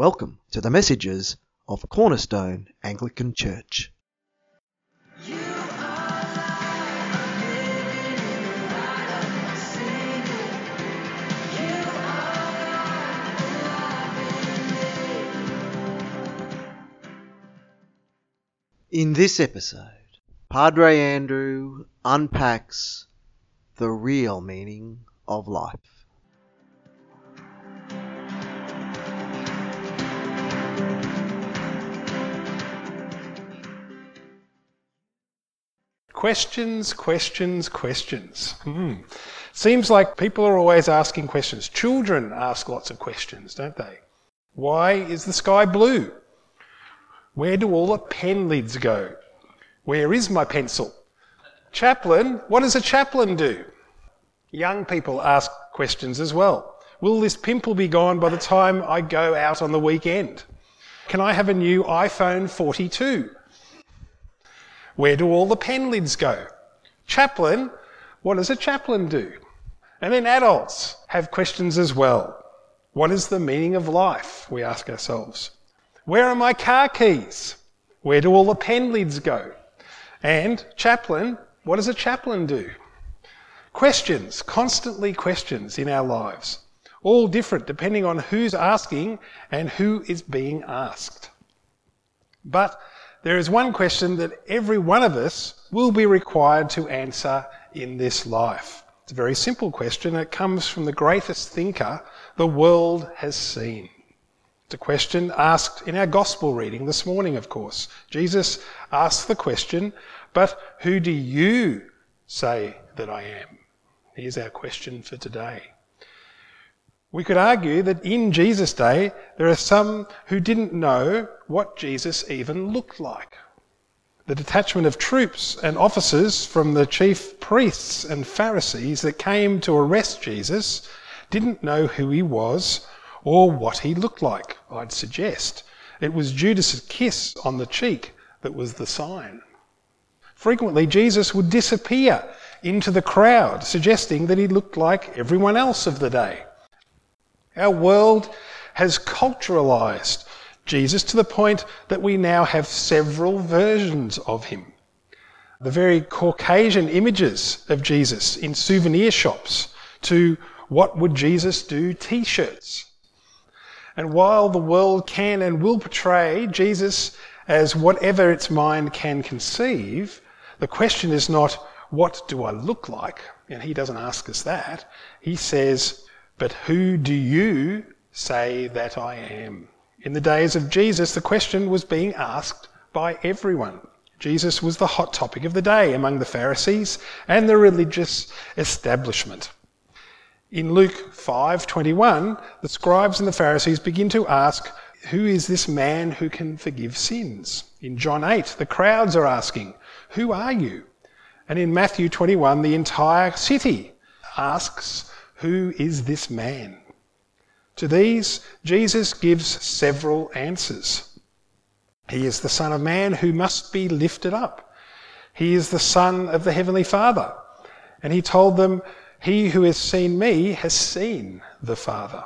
Welcome to the messages of Cornerstone Anglican Church. In this episode, Padre Andrew unpacks the real meaning of life. Questions, questions, questions. Hmm. Seems like people are always asking questions. Children ask lots of questions, don't they? Why is the sky blue? Where do all the pen lids go? Where is my pencil? Chaplain, what does a chaplain do? Young people ask questions as well. Will this pimple be gone by the time I go out on the weekend? Can I have a new iPhone 42? Where do all the pen lids go? Chaplain, what does a chaplain do? And then adults have questions as well. What is the meaning of life? We ask ourselves. Where are my car keys? Where do all the pen lids go? And chaplain, what does a chaplain do? Questions, constantly questions in our lives, all different depending on who's asking and who is being asked. But there is one question that every one of us will be required to answer in this life. It's a very simple question. It comes from the greatest thinker the world has seen. It's a question asked in our gospel reading this morning, of course. Jesus asked the question, But who do you say that I am? Here's our question for today. We could argue that in Jesus' day, there are some who didn't know what Jesus even looked like. The detachment of troops and officers from the chief priests and Pharisees that came to arrest Jesus didn't know who he was or what he looked like, I'd suggest. It was Judas's kiss on the cheek that was the sign. Frequently, Jesus would disappear into the crowd, suggesting that he looked like everyone else of the day. Our world has culturalized Jesus to the point that we now have several versions of him. The very Caucasian images of Jesus in souvenir shops to what would Jesus do t shirts. And while the world can and will portray Jesus as whatever its mind can conceive, the question is not, what do I look like? And he doesn't ask us that. He says, but who do you say that I am? In the days of Jesus, the question was being asked by everyone. Jesus was the hot topic of the day among the Pharisees and the religious establishment. In Luke 5:21, the scribes and the Pharisees begin to ask, "Who is this man who can forgive sins?" In John 8, the crowds are asking, "Who are you?" And in Matthew 21, the entire city asks, who is this man? To these, Jesus gives several answers. He is the Son of Man who must be lifted up. He is the Son of the Heavenly Father. And he told them, He who has seen me has seen the Father.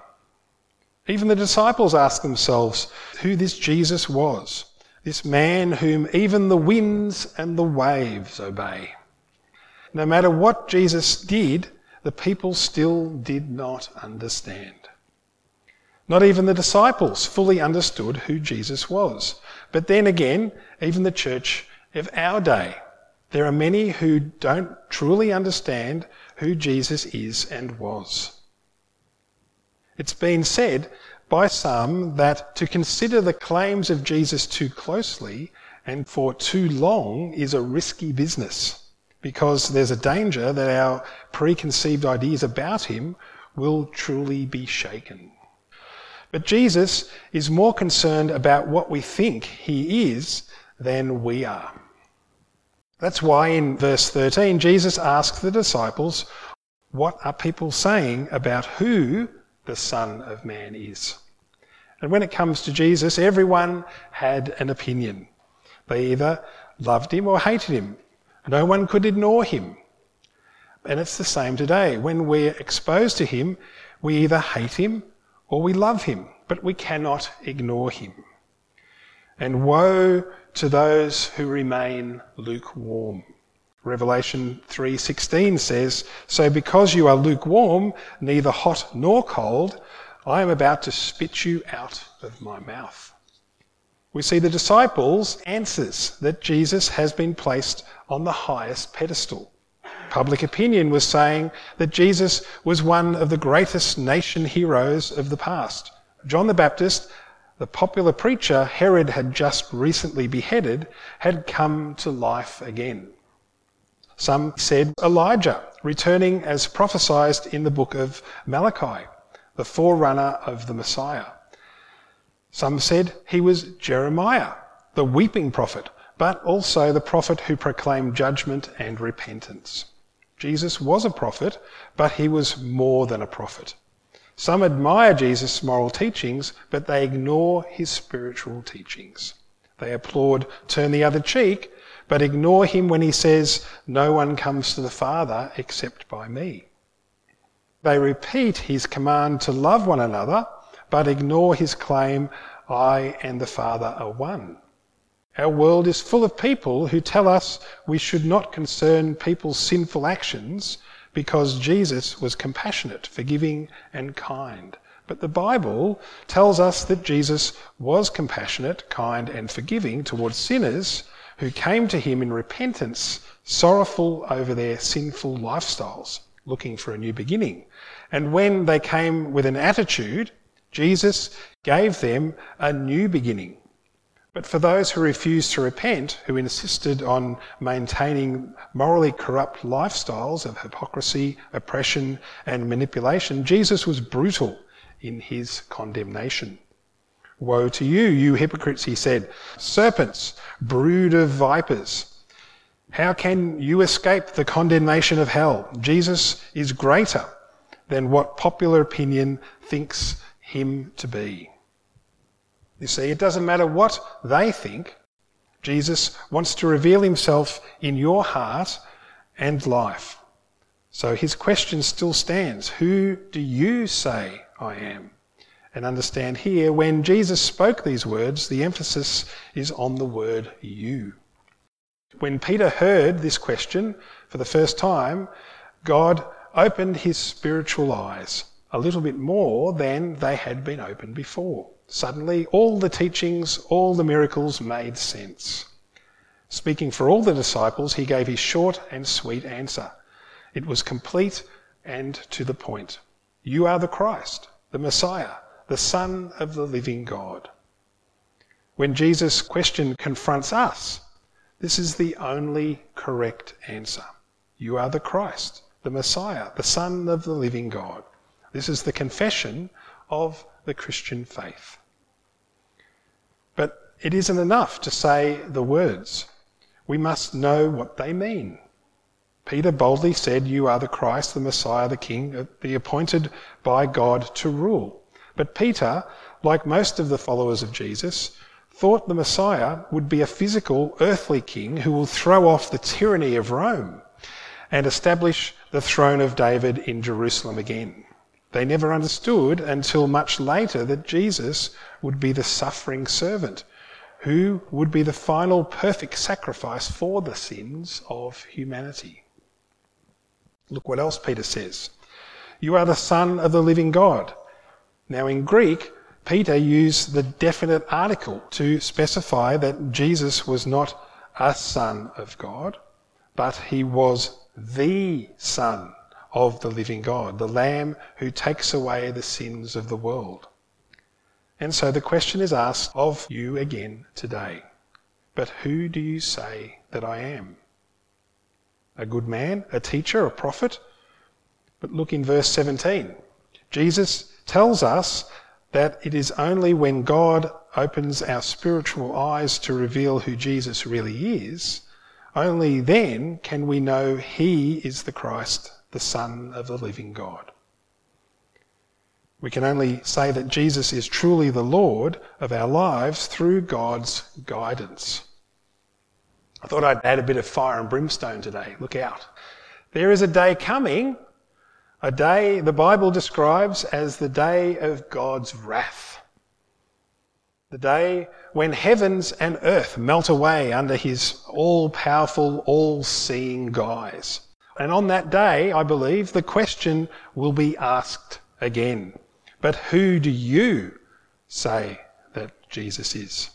Even the disciples asked themselves who this Jesus was, this man whom even the winds and the waves obey. No matter what Jesus did, the people still did not understand. Not even the disciples fully understood who Jesus was. But then again, even the church of our day, there are many who don't truly understand who Jesus is and was. It's been said by some that to consider the claims of Jesus too closely and for too long is a risky business because there's a danger that our preconceived ideas about him will truly be shaken. But Jesus is more concerned about what we think he is than we are. That's why in verse 13, Jesus asks the disciples, What are people saying about who the Son of Man is? And when it comes to Jesus, everyone had an opinion. They either loved him or hated him. No one could ignore him. And it's the same today. When we're exposed to him, we either hate him or we love him. but we cannot ignore him. And woe to those who remain lukewarm. Revelation 3:16 says, "So because you are lukewarm, neither hot nor cold, I am about to spit you out of my mouth." We see the disciples' answers that Jesus has been placed on the highest pedestal. Public opinion was saying that Jesus was one of the greatest nation heroes of the past. John the Baptist, the popular preacher Herod had just recently beheaded, had come to life again. Some said Elijah, returning as prophesied in the book of Malachi, the forerunner of the Messiah. Some said he was Jeremiah, the weeping prophet, but also the prophet who proclaimed judgment and repentance. Jesus was a prophet, but he was more than a prophet. Some admire Jesus' moral teachings, but they ignore his spiritual teachings. They applaud turn the other cheek, but ignore him when he says, No one comes to the Father except by me. They repeat his command to love one another, but ignore his claim, I and the Father are one. Our world is full of people who tell us we should not concern people's sinful actions because Jesus was compassionate, forgiving, and kind. But the Bible tells us that Jesus was compassionate, kind, and forgiving towards sinners who came to him in repentance, sorrowful over their sinful lifestyles, looking for a new beginning. And when they came with an attitude, Jesus gave them a new beginning. But for those who refused to repent, who insisted on maintaining morally corrupt lifestyles of hypocrisy, oppression, and manipulation, Jesus was brutal in his condemnation. Woe to you, you hypocrites, he said, serpents, brood of vipers. How can you escape the condemnation of hell? Jesus is greater than what popular opinion thinks him to be. You see, it doesn't matter what they think, Jesus wants to reveal himself in your heart and life. So his question still stands Who do you say I am? And understand here, when Jesus spoke these words, the emphasis is on the word you. When Peter heard this question for the first time, God opened his spiritual eyes a little bit more than they had been open before. Suddenly, all the teachings, all the miracles made sense. Speaking for all the disciples, he gave his short and sweet answer. It was complete and to the point. You are the Christ, the Messiah, the Son of the living God. When Jesus' question confronts us, this is the only correct answer. You are the Christ, the Messiah, the Son of the living God. This is the confession of the Christian faith. But it isn't enough to say the words. We must know what they mean. Peter boldly said, You are the Christ, the Messiah, the King, uh, the appointed by God to rule. But Peter, like most of the followers of Jesus, thought the Messiah would be a physical, earthly king who will throw off the tyranny of Rome and establish the throne of David in Jerusalem again. They never understood until much later that Jesus would be the suffering servant who would be the final perfect sacrifice for the sins of humanity. Look what else Peter says. You are the Son of the living God. Now, in Greek, Peter used the definite article to specify that Jesus was not a Son of God, but he was the Son of the living God, the Lamb who takes away the sins of the world. And so the question is asked of you again today. But who do you say that I am? A good man, a teacher, a prophet? But look in verse 17. Jesus tells us that it is only when God opens our spiritual eyes to reveal who Jesus really is, only then can we know he is the Christ, the Son of the living God. We can only say that Jesus is truly the Lord of our lives through God's guidance. I thought I'd add a bit of fire and brimstone today. Look out. There is a day coming a day the Bible describes as the day of God's wrath. the day when heavens and earth melt away under his all powerful, all seeing guise. And on that day, I believe, the question will be asked again. But who do you say that Jesus is?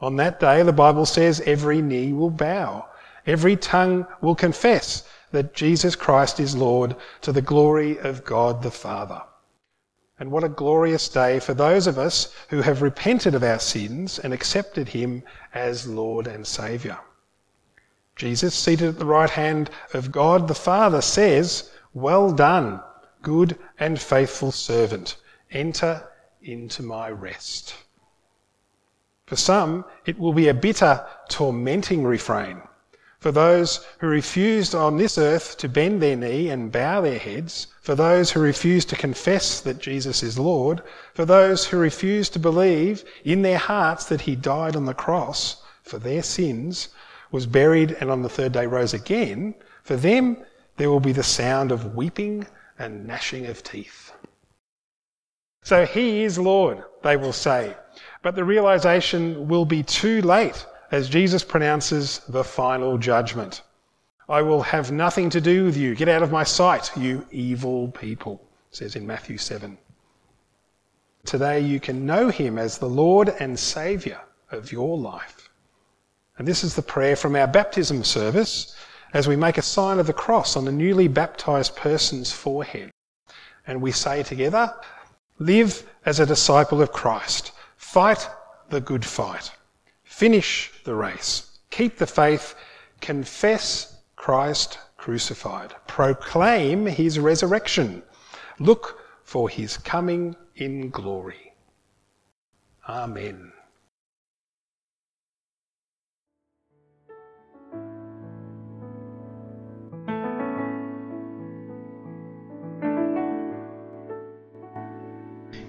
On that day, the Bible says every knee will bow, every tongue will confess that Jesus Christ is Lord to the glory of God the Father. And what a glorious day for those of us who have repented of our sins and accepted Him as Lord and Saviour. Jesus, seated at the right hand of God the Father, says, Well done, good and faithful servant. Enter into my rest. For some, it will be a bitter, tormenting refrain. For those who refused on this earth to bend their knee and bow their heads, for those who refuse to confess that Jesus is Lord, for those who refuse to believe in their hearts that he died on the cross for their sins, was buried and on the third day rose again, for them there will be the sound of weeping and gnashing of teeth. So he is Lord, they will say, but the realization will be too late as Jesus pronounces the final judgment. I will have nothing to do with you. Get out of my sight, you evil people, says in Matthew 7. Today you can know him as the Lord and Saviour of your life. And this is the prayer from our baptism service as we make a sign of the cross on the newly baptized person's forehead. And we say together, Live as a disciple of Christ. Fight the good fight. Finish the race. Keep the faith. Confess Christ crucified. Proclaim his resurrection. Look for his coming in glory. Amen.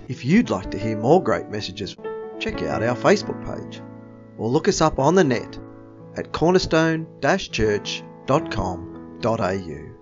If you'd like to hear more great messages, check out our Facebook page or look us up on the net at cornerstone-church.com.au.